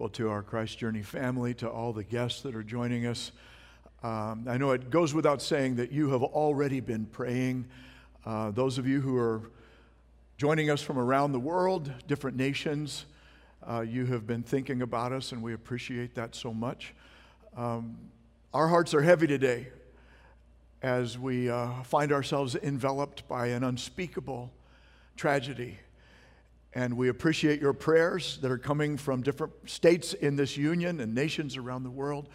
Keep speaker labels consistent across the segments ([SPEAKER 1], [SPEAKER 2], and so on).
[SPEAKER 1] well, to our Christ Journey family, to all the guests that are joining us. Um, I know it goes without saying that you have already been praying. Uh, those of you who are joining us from around the world, different nations, uh, you have been thinking about us, and we appreciate that so much. Um, our hearts are heavy today as we uh, find ourselves enveloped by an unspeakable tragedy and we appreciate your prayers that are coming from different states in this union and nations around the world.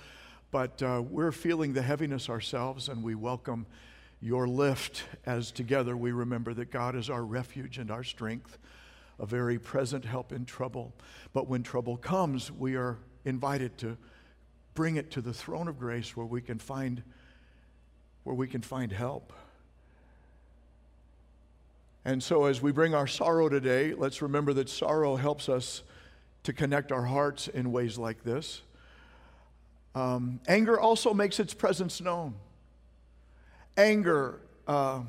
[SPEAKER 1] But uh, we're feeling the heaviness ourselves, and we welcome your lift as together we remember that God is our refuge and our strength, a very present help in trouble. But when trouble comes, we are invited to bring it to the throne of grace where we can find where we can find help. And so, as we bring our sorrow today, let's remember that sorrow helps us to connect our hearts in ways like this. Um, anger also makes its presence known. Anger, uh,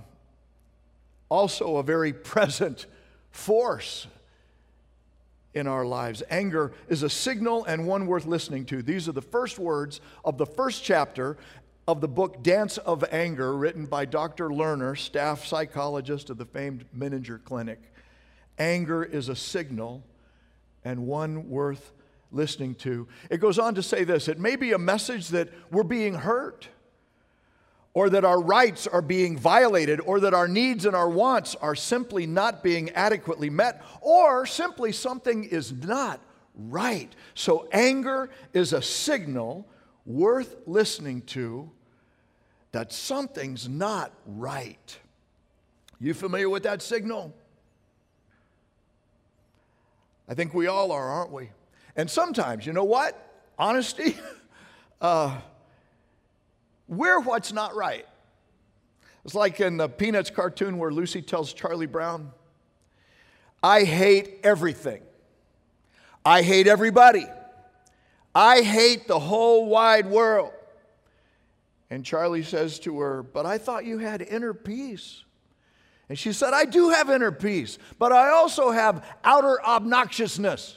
[SPEAKER 1] also a very present force in our lives. Anger is a signal and one worth listening to. These are the first words of the first chapter of the book Dance of Anger, written by Dr. Lerner, staff psychologist of the famed Menninger Clinic. Anger is a signal and one worth listening to. It goes on to say this it may be a message that we're being hurt, or that our rights are being violated, or that our needs and our wants are simply not being adequately met, or simply something is not right. So, anger is a signal worth listening to that something's not right. You familiar with that signal? I think we all are, aren't we? And sometimes, you know what? Honesty, uh, we're what's not right. It's like in the Peanuts cartoon where Lucy tells Charlie Brown, I hate everything. I hate everybody. I hate the whole wide world. And Charlie says to her, But I thought you had inner peace. And she said, I do have inner peace, but I also have outer obnoxiousness.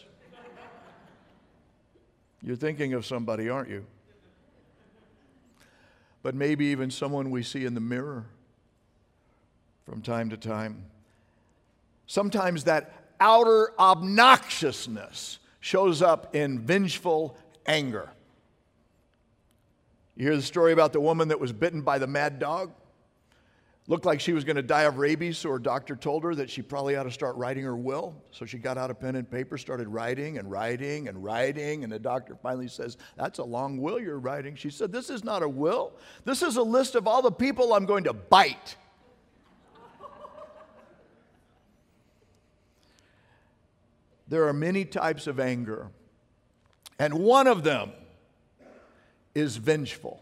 [SPEAKER 1] You're thinking of somebody, aren't you? But maybe even someone we see in the mirror from time to time. Sometimes that outer obnoxiousness shows up in vengeful anger. You hear the story about the woman that was bitten by the mad dog? Looked like she was going to die of rabies, so her doctor told her that she probably ought to start writing her will. So she got out a pen and paper, started writing and writing and writing, and the doctor finally says, That's a long will you're writing. She said, This is not a will. This is a list of all the people I'm going to bite. there are many types of anger, and one of them is vengeful,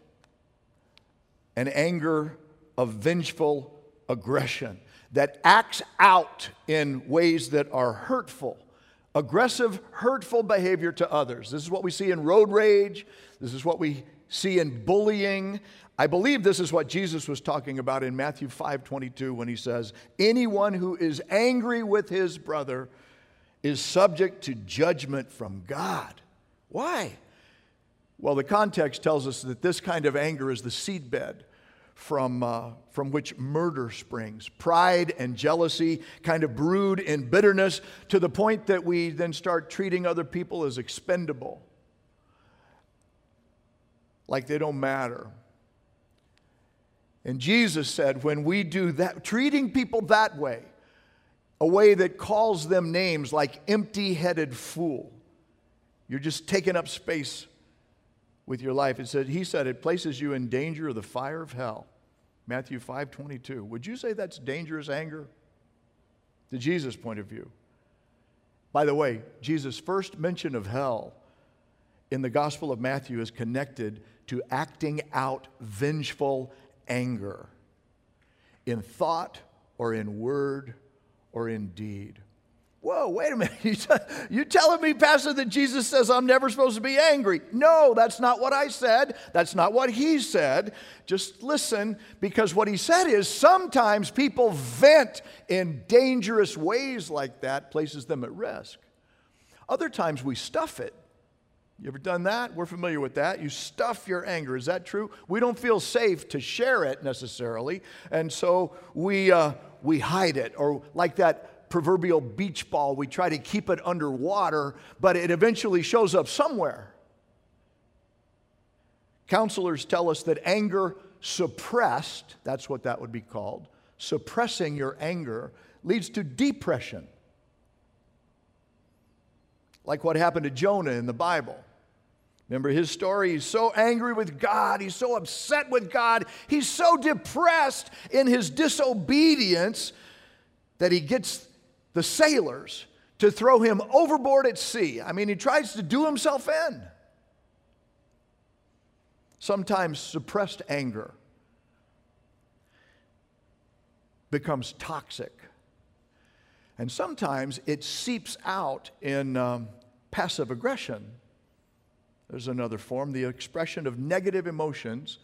[SPEAKER 1] an anger of vengeful aggression that acts out in ways that are hurtful. Aggressive, hurtful behavior to others. This is what we see in road rage. This is what we see in bullying. I believe this is what Jesus was talking about in Matthew 5 22 when he says, Anyone who is angry with his brother is subject to judgment from God. Why? Well, the context tells us that this kind of anger is the seedbed from, uh, from which murder springs. Pride and jealousy kind of brood in bitterness to the point that we then start treating other people as expendable, like they don't matter. And Jesus said, when we do that, treating people that way, a way that calls them names like empty headed fool, you're just taking up space with your life. It said, he said it places you in danger of the fire of hell. Matthew 5 22. Would you say that's dangerous anger? To Jesus point of view. By the way, Jesus' first mention of hell in the Gospel of Matthew is connected to acting out vengeful anger in thought or in word or in deed. Whoa, wait a minute. You're telling me, Pastor, that Jesus says I'm never supposed to be angry? No, that's not what I said. That's not what he said. Just listen, because what he said is sometimes people vent in dangerous ways like that, places them at risk. Other times we stuff it You ever done that? We're familiar with that. You stuff your anger. Is that true? We don't feel safe to share it necessarily, and so we, uh, we hide it. Or like that proverbial beach ball, we try to keep it underwater, but it eventually shows up somewhere. Counselors tell us that anger suppressed, that's what that would be called, suppressing your anger leads to depression. Like what happened to Jonah in the Bible. Remember his story? He's so angry with God. He's so upset with God. He's so depressed in his disobedience that he gets the sailors to throw him overboard at sea. I mean, he tries to do himself in. Sometimes suppressed anger becomes toxic. And sometimes it seeps out in um, passive aggression. There's another form, the expression of negative emotions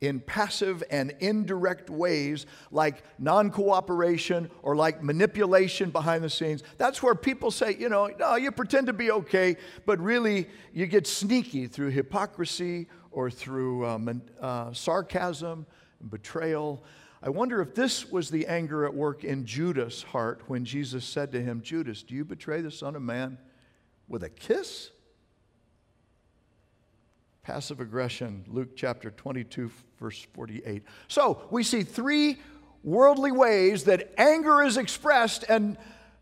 [SPEAKER 1] in passive and indirect ways, like non cooperation or like manipulation behind the scenes. That's where people say, you know, no, you pretend to be okay, but really you get sneaky through hypocrisy or through um, uh, sarcasm and betrayal. I wonder if this was the anger at work in Judas' heart when Jesus said to him, Judas, do you betray the Son of Man with a kiss? Passive aggression, Luke chapter 22, verse 48. So we see three worldly ways that anger is expressed, and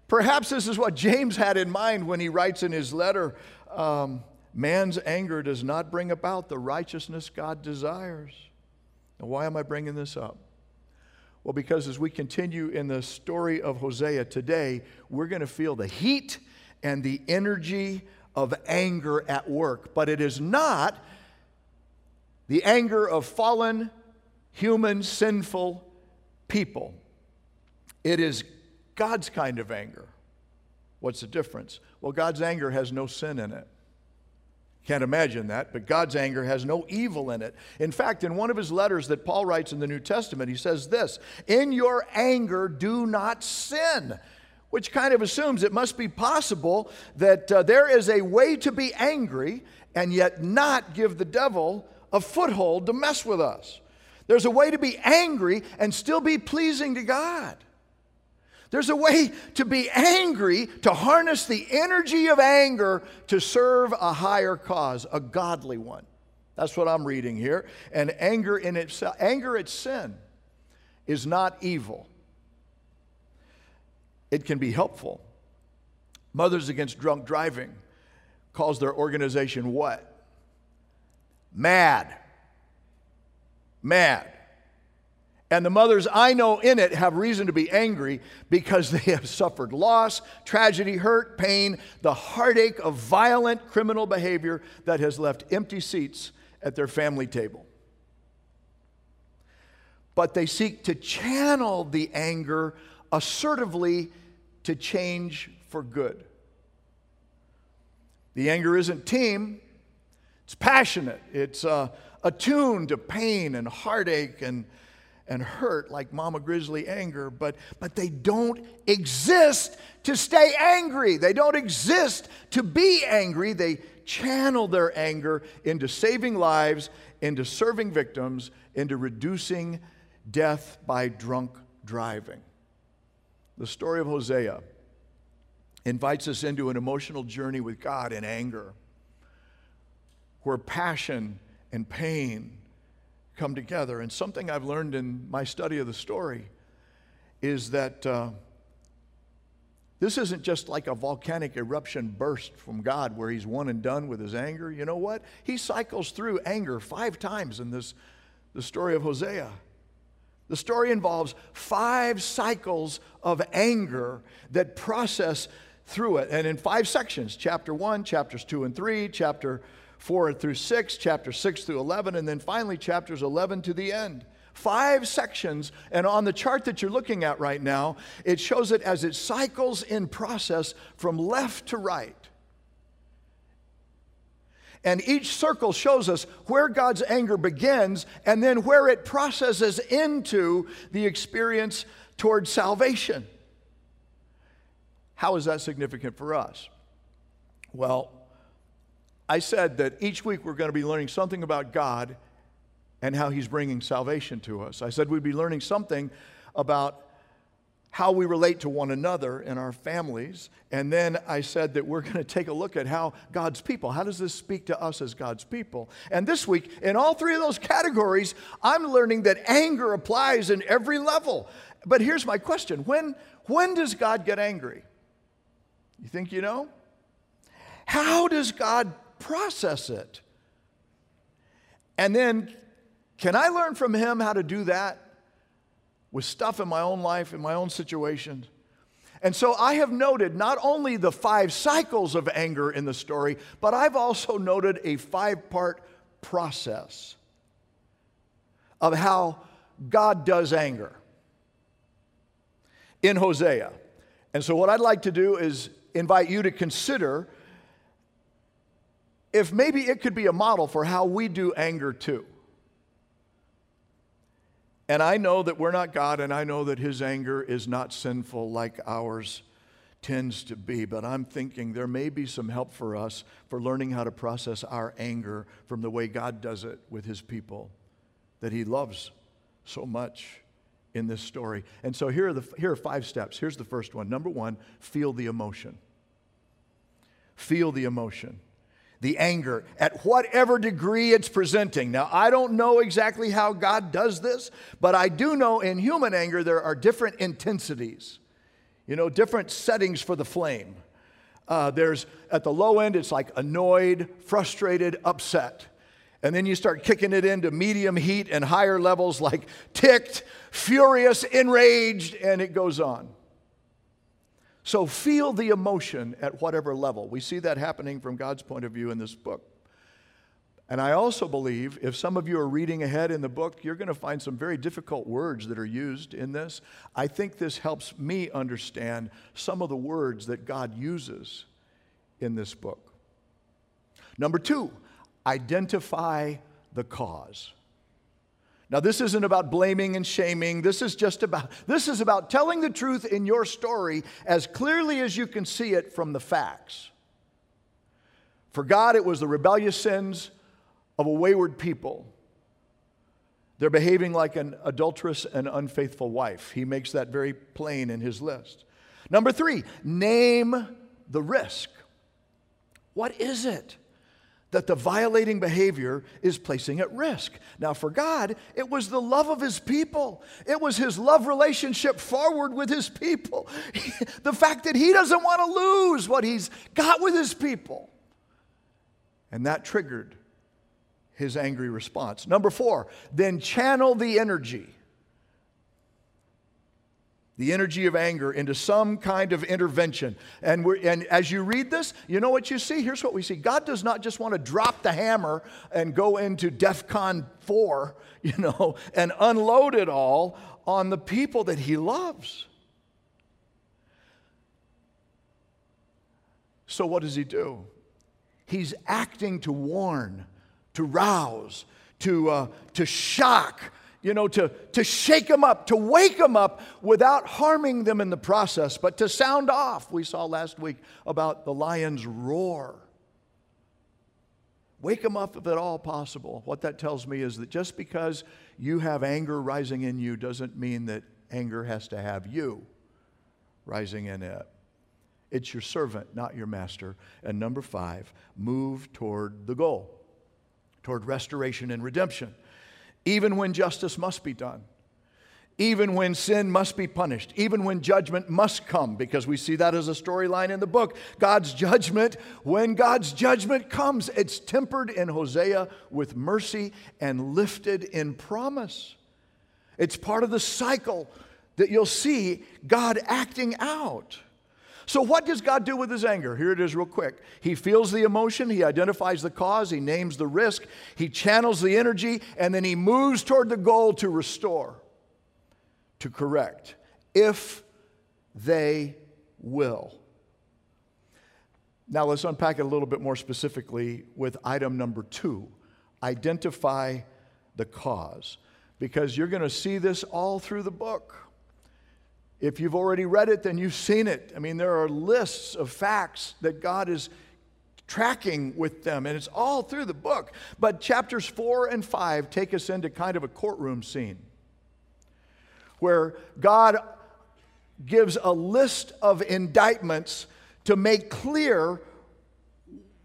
[SPEAKER 1] perhaps this is what James had in mind when he writes in his letter um, man's anger does not bring about the righteousness God desires. Now, why am I bringing this up? Well, because as we continue in the story of Hosea today, we're going to feel the heat and the energy of anger at work. But it is not the anger of fallen, human, sinful people. It is God's kind of anger. What's the difference? Well, God's anger has no sin in it. Can't imagine that, but God's anger has no evil in it. In fact, in one of his letters that Paul writes in the New Testament, he says this In your anger, do not sin which kind of assumes it must be possible that uh, there is a way to be angry and yet not give the devil a foothold to mess with us. There's a way to be angry and still be pleasing to God. There's a way to be angry, to harness the energy of anger to serve a higher cause, a godly one. That's what I'm reading here. And anger in itself, anger at sin is not evil it can be helpful. Mothers Against Drunk Driving calls their organization what? Mad. Mad. And the mothers I know in it have reason to be angry because they have suffered loss, tragedy, hurt, pain, the heartache of violent criminal behavior that has left empty seats at their family table. But they seek to channel the anger assertively to change for good. The anger isn't team, it's passionate, it's uh, attuned to pain and heartache and, and hurt like Mama Grizzly anger, but, but they don't exist to stay angry. They don't exist to be angry. They channel their anger into saving lives, into serving victims, into reducing death by drunk driving. The story of Hosea invites us into an emotional journey with God in anger, where passion and pain come together. And something I've learned in my study of the story is that uh, this isn't just like a volcanic eruption burst from God where he's one and done with his anger. You know what? He cycles through anger five times in this the story of Hosea. The story involves five cycles of anger that process through it. And in five sections chapter one, chapters two and three, chapter four through six, chapter six through 11, and then finally chapters 11 to the end. Five sections, and on the chart that you're looking at right now, it shows it as it cycles in process from left to right. And each circle shows us where God's anger begins and then where it processes into the experience towards salvation. How is that significant for us? Well, I said that each week we're going to be learning something about God and how He's bringing salvation to us. I said we'd be learning something about how we relate to one another in our families. And then I said that we're going to take a look at how God's people, how does this speak to us as God's people? And this week, in all three of those categories, I'm learning that anger applies in every level. But here's my question when, when does God get angry? You think you know? How does God process it? And then, can I learn from Him how to do that? with stuff in my own life, in my own situations. And so I have noted not only the five cycles of anger in the story, but I've also noted a five part process of how God does anger in Hosea. And so, what I'd like to do is invite you to consider if maybe it could be a model for how we do anger too. And I know that we're not God, and I know that His anger is not sinful like ours tends to be. But I'm thinking there may be some help for us for learning how to process our anger from the way God does it with His people that He loves so much in this story. And so here are, the, here are five steps. Here's the first one. Number one, feel the emotion. Feel the emotion the anger at whatever degree it's presenting. Now, I don't know exactly how God does this, but I do know in human anger there are different intensities, you know, different settings for the flame. Uh, there's at the low end, it's like annoyed, frustrated, upset. And then you start kicking it into medium heat and higher levels like ticked, furious, enraged, and it goes on. So feel the emotion at whatever level. We see that happening from God's point of view in this book. And I also believe if some of you are reading ahead in the book, you're going to find some very difficult words that are used in this. I think this helps me understand some of the words that God uses in this book. Number two, identify the cause. Now, this isn't about blaming and shaming. This is just about, this is about telling the truth in your story as clearly as you can see it from the facts. For God, it was the rebellious sins of a wayward people. They're behaving like an adulterous and unfaithful wife. He makes that very plain in his list. Number three, name the risk. What is it? That the violating behavior is placing at risk. Now, for God, it was the love of His people, it was His love relationship forward with His people, the fact that He doesn't want to lose what He's got with His people. And that triggered His angry response. Number four, then channel the energy the energy of anger into some kind of intervention. And, and as you read this, you know what you see? Here's what we see God does not just want to drop the hammer and go into DEF CON 4, you know, and unload it all on the people that He loves. So, what does He do? He's acting to warn, to rouse, to, uh, to shock, you know, to, to shake them up, to wake them up without harming them in the process, but to sound off. We saw last week about the lion's roar. Wake them up if at all possible. What that tells me is that just because you have anger rising in you doesn't mean that anger has to have you rising in it. It's your servant, not your master. And number five, move toward the goal, toward restoration and redemption even when justice must be done, even when sin must be punished, even when judgment must come, because we see that as a storyline in the book. God's judgment, when God's judgment comes, it's tempered in Hosea with mercy and lifted in promise. It's part of the cycle that you'll see God acting out. So, what does God do with his anger? Here it is, real quick. He feels the emotion, he identifies the cause, he names the risk, he channels the energy, and then he moves toward the goal to restore, to correct, if they will. Now, let's unpack it a little bit more specifically with item number two identify the cause, because you're going to see this all through the book. If you've already read it, then you've seen it. I mean, there are lists of facts that God is tracking with them, and it's all through the book. But chapters four and five take us into kind of a courtroom scene where God gives a list of indictments to make clear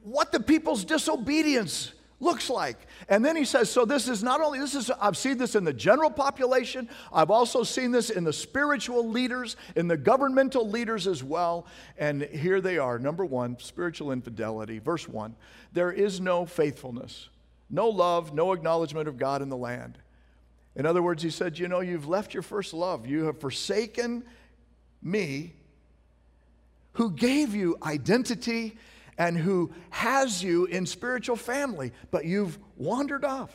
[SPEAKER 1] what the people's disobedience looks like. And then he says, so this is not only this is I've seen this in the general population, I've also seen this in the spiritual leaders, in the governmental leaders as well. And here they are. Number 1, spiritual infidelity. Verse 1. There is no faithfulness, no love, no acknowledgement of God in the land. In other words, he said, You know, you've left your first love. You have forsaken me, who gave you identity and who has you in spiritual family, but you've wandered off.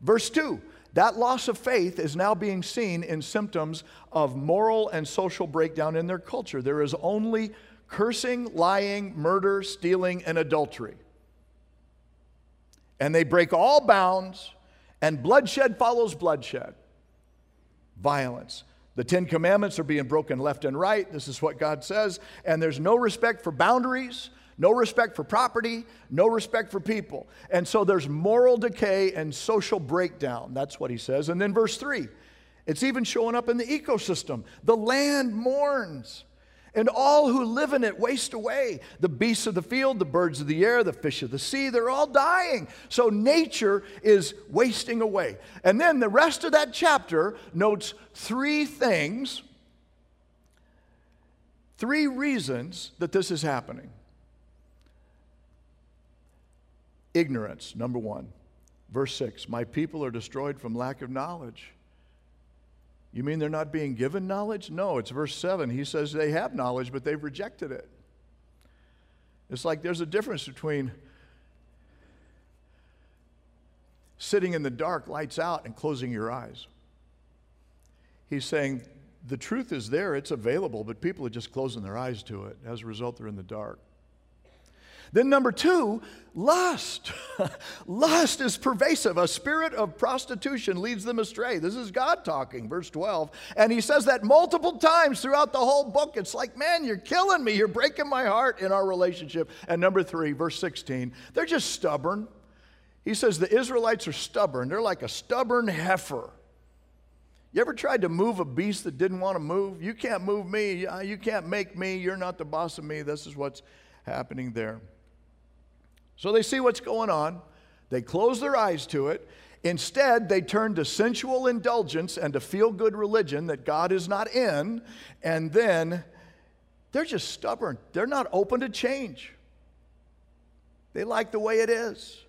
[SPEAKER 1] Verse 2 that loss of faith is now being seen in symptoms of moral and social breakdown in their culture. There is only cursing, lying, murder, stealing, and adultery. And they break all bounds and bloodshed follows bloodshed. Violence. The Ten Commandments are being broken left and right. This is what God says. And there's no respect for boundaries, no respect for property, no respect for people. And so there's moral decay and social breakdown. That's what he says. And then verse 3 it's even showing up in the ecosystem. The land mourns and all who live in it waste away. The beasts of the field, the birds of the air, the fish of the sea, they're all dying. So nature is wasting away. And then the rest of that chapter notes three things, three reasons that this is happening. Ignorance, number one. Verse 6 My people are destroyed from lack of knowledge. You mean they're not being given knowledge? No, it's verse 7. He says they have knowledge, but they've rejected it. It's like there's a difference between sitting in the dark, lights out, and closing your eyes. He's saying the truth is there, it's available, but people are just closing their eyes to it. As a result, they're in the dark. Then, number two, lust. lust is pervasive. A spirit of prostitution leads them astray. This is God talking, verse 12. And he says that multiple times throughout the whole book. It's like, man, you're killing me. You're breaking my heart in our relationship. And number three, verse 16, they're just stubborn. He says the Israelites are stubborn. They're like a stubborn heifer. You ever tried to move a beast that didn't want to move? You can't move me. You can't make me. You're not the boss of me. This is what's happening there. So they see what's going on, they close their eyes to it. Instead, they turn to sensual indulgence and to feel good religion that God is not in, and then they're just stubborn. They're not open to change. They like the way it is.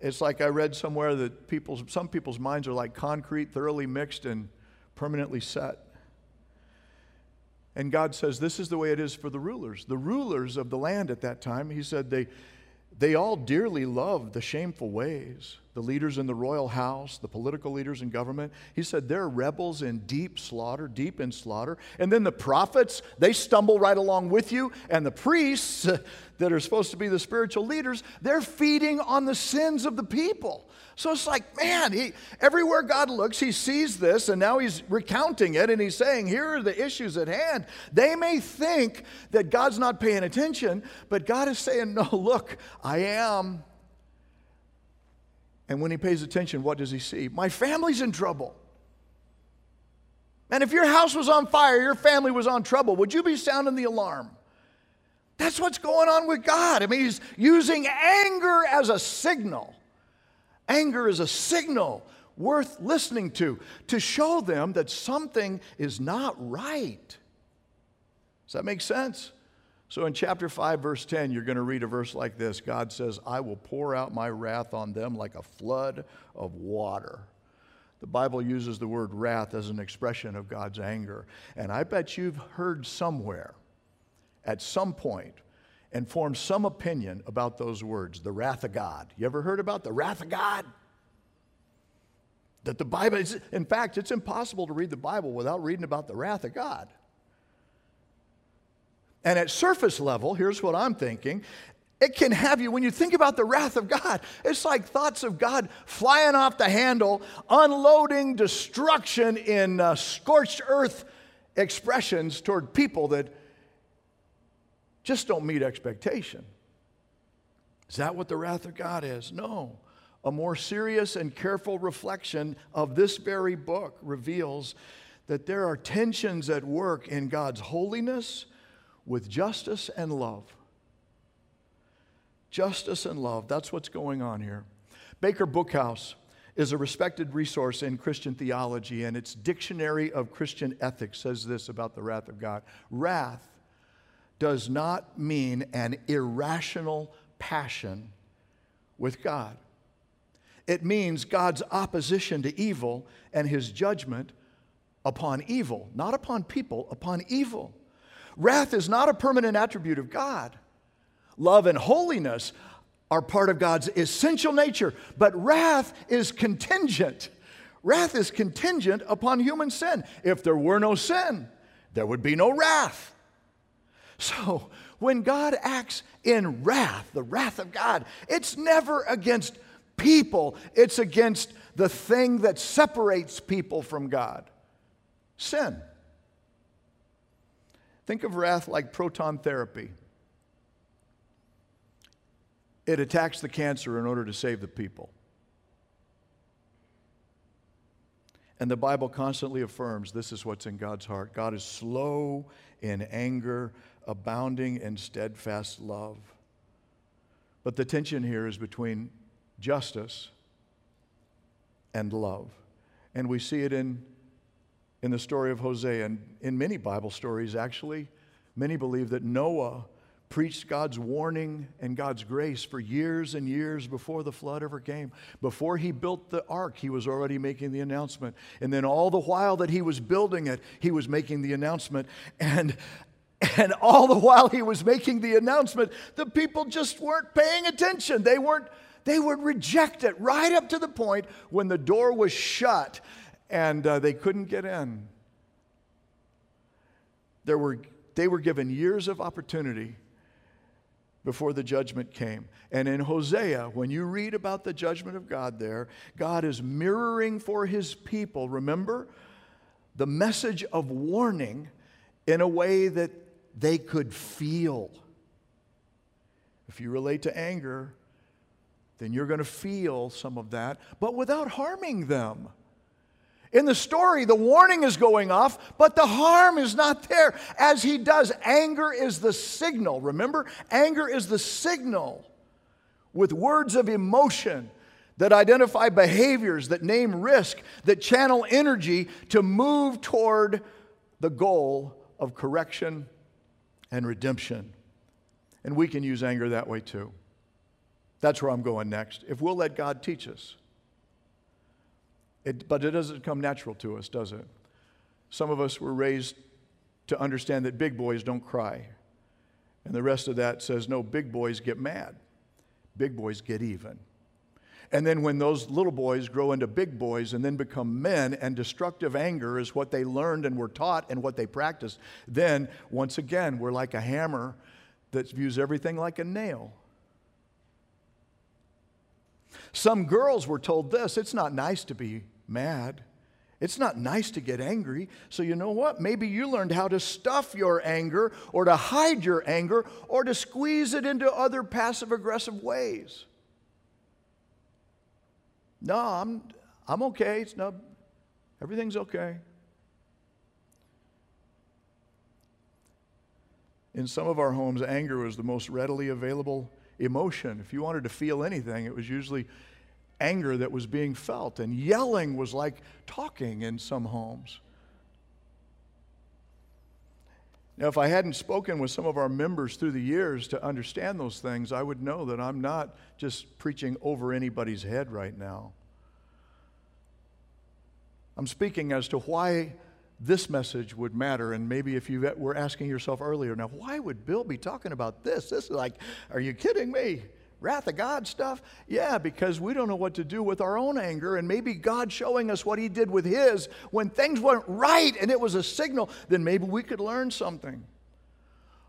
[SPEAKER 1] It's like I read somewhere that people's, some people's minds are like concrete, thoroughly mixed and permanently set. And God says, This is the way it is for the rulers. The rulers of the land at that time, He said, they, they all dearly loved the shameful ways. The leaders in the royal house, the political leaders in government. He said they're rebels in deep slaughter, deep in slaughter. And then the prophets, they stumble right along with you. And the priests that are supposed to be the spiritual leaders, they're feeding on the sins of the people. So it's like, man, he, everywhere God looks, he sees this, and now he's recounting it, and he's saying, here are the issues at hand. They may think that God's not paying attention, but God is saying, no, look, I am. And when he pays attention, what does he see? My family's in trouble. And if your house was on fire, your family was on trouble, would you be sounding the alarm? That's what's going on with God. I mean, he's using anger as a signal Anger is a signal worth listening to, to show them that something is not right. Does that make sense? So in chapter 5, verse 10, you're going to read a verse like this God says, I will pour out my wrath on them like a flood of water. The Bible uses the word wrath as an expression of God's anger. And I bet you've heard somewhere, at some point, and formed some opinion about those words, the wrath of God. You ever heard about the wrath of God? That the Bible is, in fact, it's impossible to read the Bible without reading about the wrath of God. And at surface level, here's what I'm thinking it can have you, when you think about the wrath of God, it's like thoughts of God flying off the handle, unloading destruction in uh, scorched earth expressions toward people that just don't meet expectation. Is that what the wrath of God is? No. A more serious and careful reflection of this very book reveals that there are tensions at work in God's holiness with justice and love. Justice and love, that's what's going on here. Baker Bookhouse is a respected resource in Christian theology, and its Dictionary of Christian Ethics says this about the wrath of God Wrath does not mean an irrational passion with God. It means God's opposition to evil and his judgment upon evil, not upon people, upon evil. Wrath is not a permanent attribute of God. Love and holiness are part of God's essential nature, but wrath is contingent. Wrath is contingent upon human sin. If there were no sin, there would be no wrath. So, when God acts in wrath, the wrath of God, it's never against people, it's against the thing that separates people from God sin. Think of wrath like proton therapy. It attacks the cancer in order to save the people. And the Bible constantly affirms this is what's in God's heart. God is slow in anger, abounding in steadfast love. But the tension here is between justice and love. And we see it in, in the story of Hosea and in many Bible stories, actually. Many believe that Noah preached God's warning and God's grace for years and years before the flood ever came. Before he built the ark, he was already making the announcement. And then all the while that he was building it, he was making the announcement. And and all the while he was making the announcement, the people just weren't paying attention. They weren't they would reject it right up to the point when the door was shut and uh, they couldn't get in. There were, they were given years of opportunity before the judgment came. And in Hosea, when you read about the judgment of God there, God is mirroring for his people, remember, the message of warning in a way that they could feel. If you relate to anger, then you're going to feel some of that, but without harming them. In the story, the warning is going off, but the harm is not there. As he does, anger is the signal. Remember, anger is the signal with words of emotion that identify behaviors, that name risk, that channel energy to move toward the goal of correction and redemption. And we can use anger that way too. That's where I'm going next. If we'll let God teach us. It, but it doesn't come natural to us, does it? Some of us were raised to understand that big boys don't cry. And the rest of that says, no, big boys get mad. Big boys get even. And then when those little boys grow into big boys and then become men, and destructive anger is what they learned and were taught and what they practiced, then once again, we're like a hammer that views everything like a nail. Some girls were told this it's not nice to be mad. It's not nice to get angry. So, you know what? Maybe you learned how to stuff your anger or to hide your anger or to squeeze it into other passive aggressive ways. No, I'm, I'm okay. It's no, everything's okay. In some of our homes, anger was the most readily available emotion. If you wanted to feel anything, it was usually anger that was being felt. And yelling was like talking in some homes. Now, if I hadn't spoken with some of our members through the years to understand those things, I would know that I'm not just preaching over anybody's head right now. I'm speaking as to why this message would matter. And maybe if you were asking yourself earlier, now, why would Bill be talking about this? This is like, are you kidding me? Wrath of God stuff? Yeah, because we don't know what to do with our own anger, and maybe God showing us what He did with His when things weren't right and it was a signal, then maybe we could learn something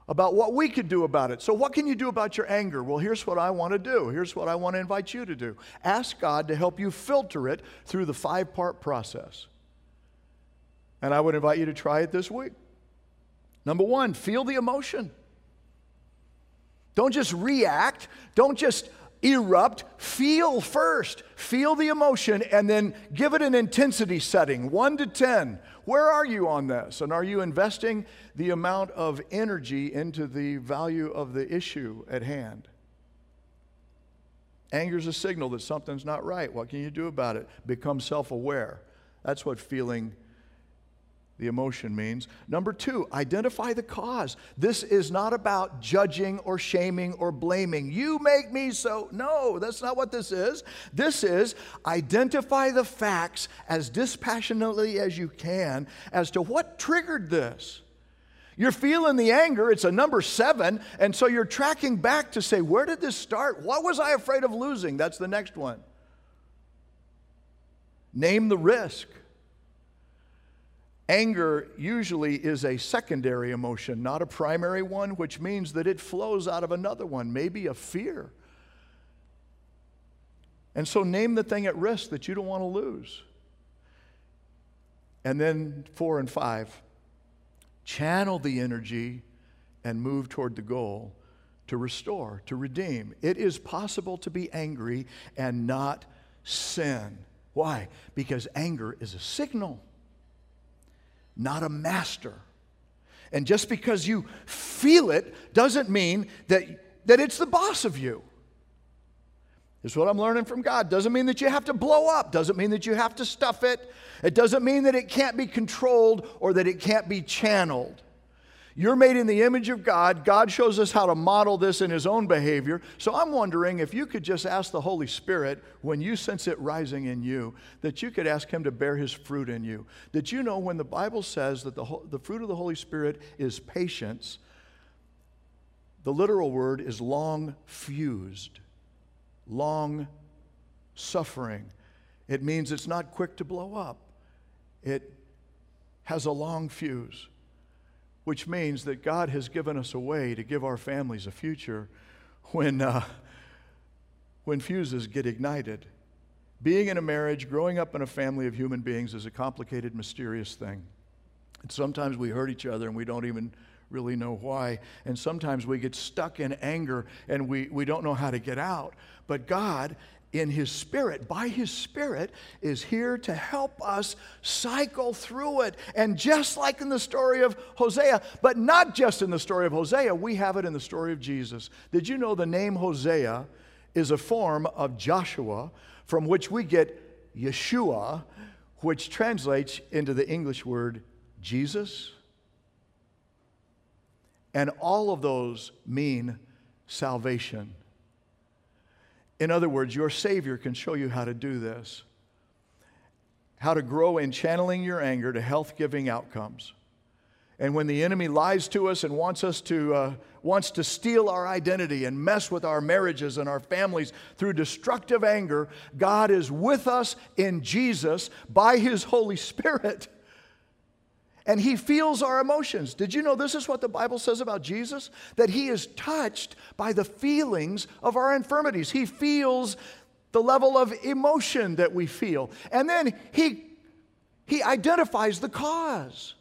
[SPEAKER 1] about what we could do about it. So, what can you do about your anger? Well, here's what I want to do. Here's what I want to invite you to do ask God to help you filter it through the five part process. And I would invite you to try it this week. Number one, feel the emotion. Don't just react. Don't just erupt. Feel first. Feel the emotion and then give it an intensity setting, one to 10. Where are you on this? And are you investing the amount of energy into the value of the issue at hand? Anger is a signal that something's not right. What can you do about it? Become self aware. That's what feeling the emotion means. Number two, identify the cause. This is not about judging or shaming or blaming. You make me so. No, that's not what this is. This is identify the facts as dispassionately as you can as to what triggered this. You're feeling the anger, it's a number seven, and so you're tracking back to say, where did this start? What was I afraid of losing? That's the next one. Name the risk. Anger usually is a secondary emotion, not a primary one, which means that it flows out of another one, maybe a fear. And so name the thing at risk that you don't want to lose. And then four and five, channel the energy and move toward the goal to restore, to redeem. It is possible to be angry and not sin. Why? Because anger is a signal not a master. And just because you feel it doesn't mean that, that it's the boss of you. Is what I'm learning from God. Doesn't mean that you have to blow up, doesn't mean that you have to stuff it, it doesn't mean that it can't be controlled or that it can't be channeled. You're made in the image of God. God shows us how to model this in His own behavior. So I'm wondering if you could just ask the Holy Spirit, when you sense it rising in you, that you could ask Him to bear His fruit in you. Did you know when the Bible says that the, the fruit of the Holy Spirit is patience, the literal word is long fused, long suffering. It means it's not quick to blow up, it has a long fuse which means that God has given us a way to give our families a future when, uh, when fuses get ignited. Being in a marriage, growing up in a family of human beings is a complicated, mysterious thing. And sometimes we hurt each other and we don't even really know why. And sometimes we get stuck in anger and we, we don't know how to get out. But God in His Spirit, by His Spirit, is here to help us cycle through it. And just like in the story of Hosea, but not just in the story of Hosea, we have it in the story of Jesus. Did you know the name Hosea is a form of Joshua from which we get Yeshua, which translates into the English word Jesus? And all of those mean salvation. In other words, your Savior can show you how to do this how to grow in channeling your anger to health giving outcomes. And when the enemy lies to us and wants us to, uh, wants to steal our identity and mess with our marriages and our families through destructive anger, God is with us in Jesus by His Holy Spirit and he feels our emotions. Did you know this is what the Bible says about Jesus? That he is touched by the feelings of our infirmities. He feels the level of emotion that we feel. And then he, he identifies the cause.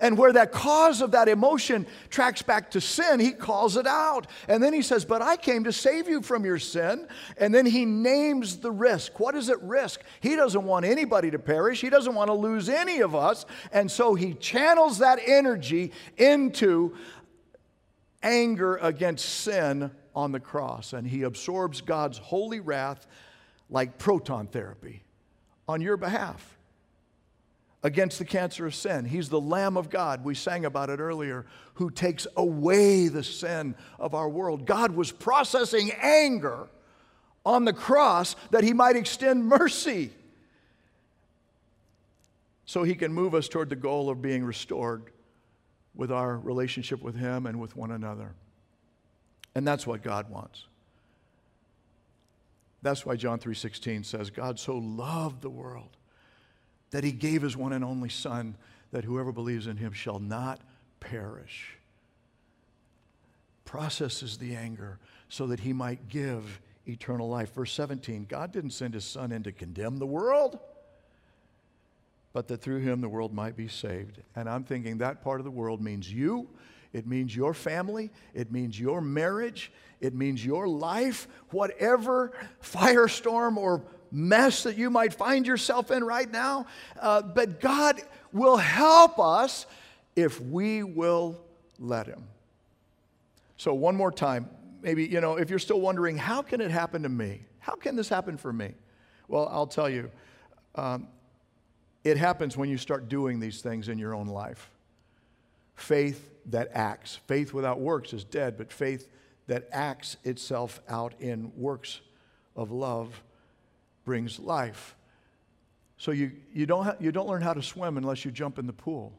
[SPEAKER 1] And where that cause of that emotion tracks back to sin, he calls it out. And then he says, But I came to save you from your sin. And then he names the risk. What is at risk? He doesn't want anybody to perish, he doesn't want to lose any of us. And so he channels that energy into anger against sin on the cross. And he absorbs God's holy wrath like proton therapy on your behalf against the cancer of sin. He's the Lamb of God. We sang about it earlier, who takes away the sin of our world. God was processing anger on the cross that he might extend mercy so he can move us toward the goal of being restored with our relationship with him and with one another. And that's what God wants. That's why John 3:16 says God so loved the world that he gave his one and only Son, that whoever believes in him shall not perish. Processes the anger so that he might give eternal life. Verse 17 God didn't send his Son in to condemn the world, but that through him the world might be saved. And I'm thinking that part of the world means you, it means your family, it means your marriage, it means your life, whatever firestorm or mess that you might find yourself in right now. Uh, but God will help us if we will let Him. So, one more time, maybe, you know, if you're still wondering, how can it happen to me? How can this happen for me? Well, I'll tell you, um, it happens when you start doing these things in your own life. Faith that acts. Faith without works is dead, but faith that acts itself out in works of love brings life. So you, you, don't ha- you don't learn how to swim unless you jump in the pool.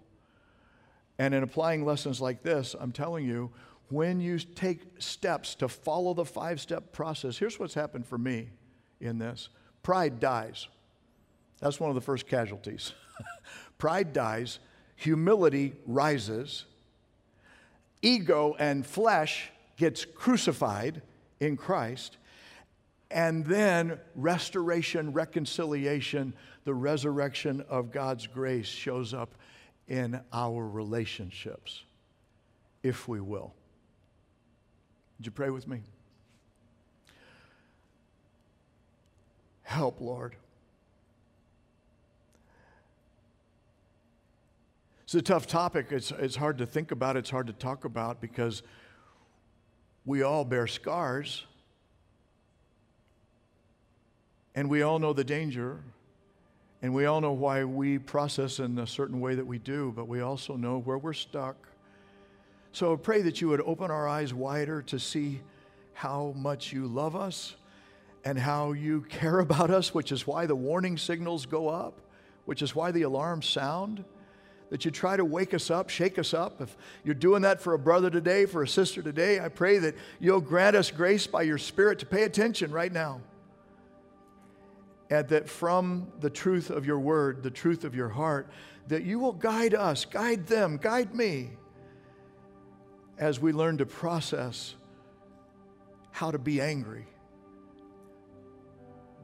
[SPEAKER 1] And in applying lessons like this, I'm telling you, when you take steps to follow the five step process, here's what's happened for me in this pride dies. That's one of the first casualties. pride dies, humility rises, ego and flesh gets crucified in Christ, and then restoration, reconciliation, the resurrection of God's grace shows up in our relationships, if we will. Would you pray with me? Help, Lord. It's a tough topic. It's, it's hard to think about, it's hard to talk about because we all bear scars. And we all know the danger. And we all know why we process in a certain way that we do, but we also know where we're stuck. So I pray that you would open our eyes wider to see how much you love us and how you care about us, which is why the warning signals go up, which is why the alarms sound. That you try to wake us up, shake us up. If you're doing that for a brother today, for a sister today, I pray that you'll grant us grace by your Spirit to pay attention right now and that from the truth of your word, the truth of your heart, that you will guide us, guide them, guide me as we learn to process how to be angry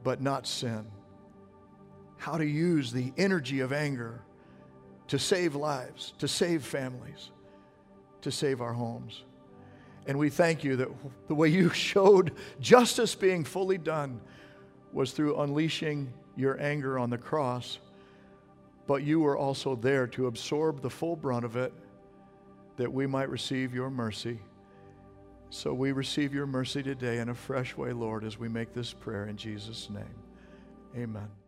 [SPEAKER 1] but not sin, how to use the energy of anger to save lives, to save families, to save our homes. And we thank you that the way you showed justice being fully done was through unleashing your anger on the cross, but you were also there to absorb the full brunt of it that we might receive your mercy. So we receive your mercy today in a fresh way, Lord, as we make this prayer in Jesus' name. Amen.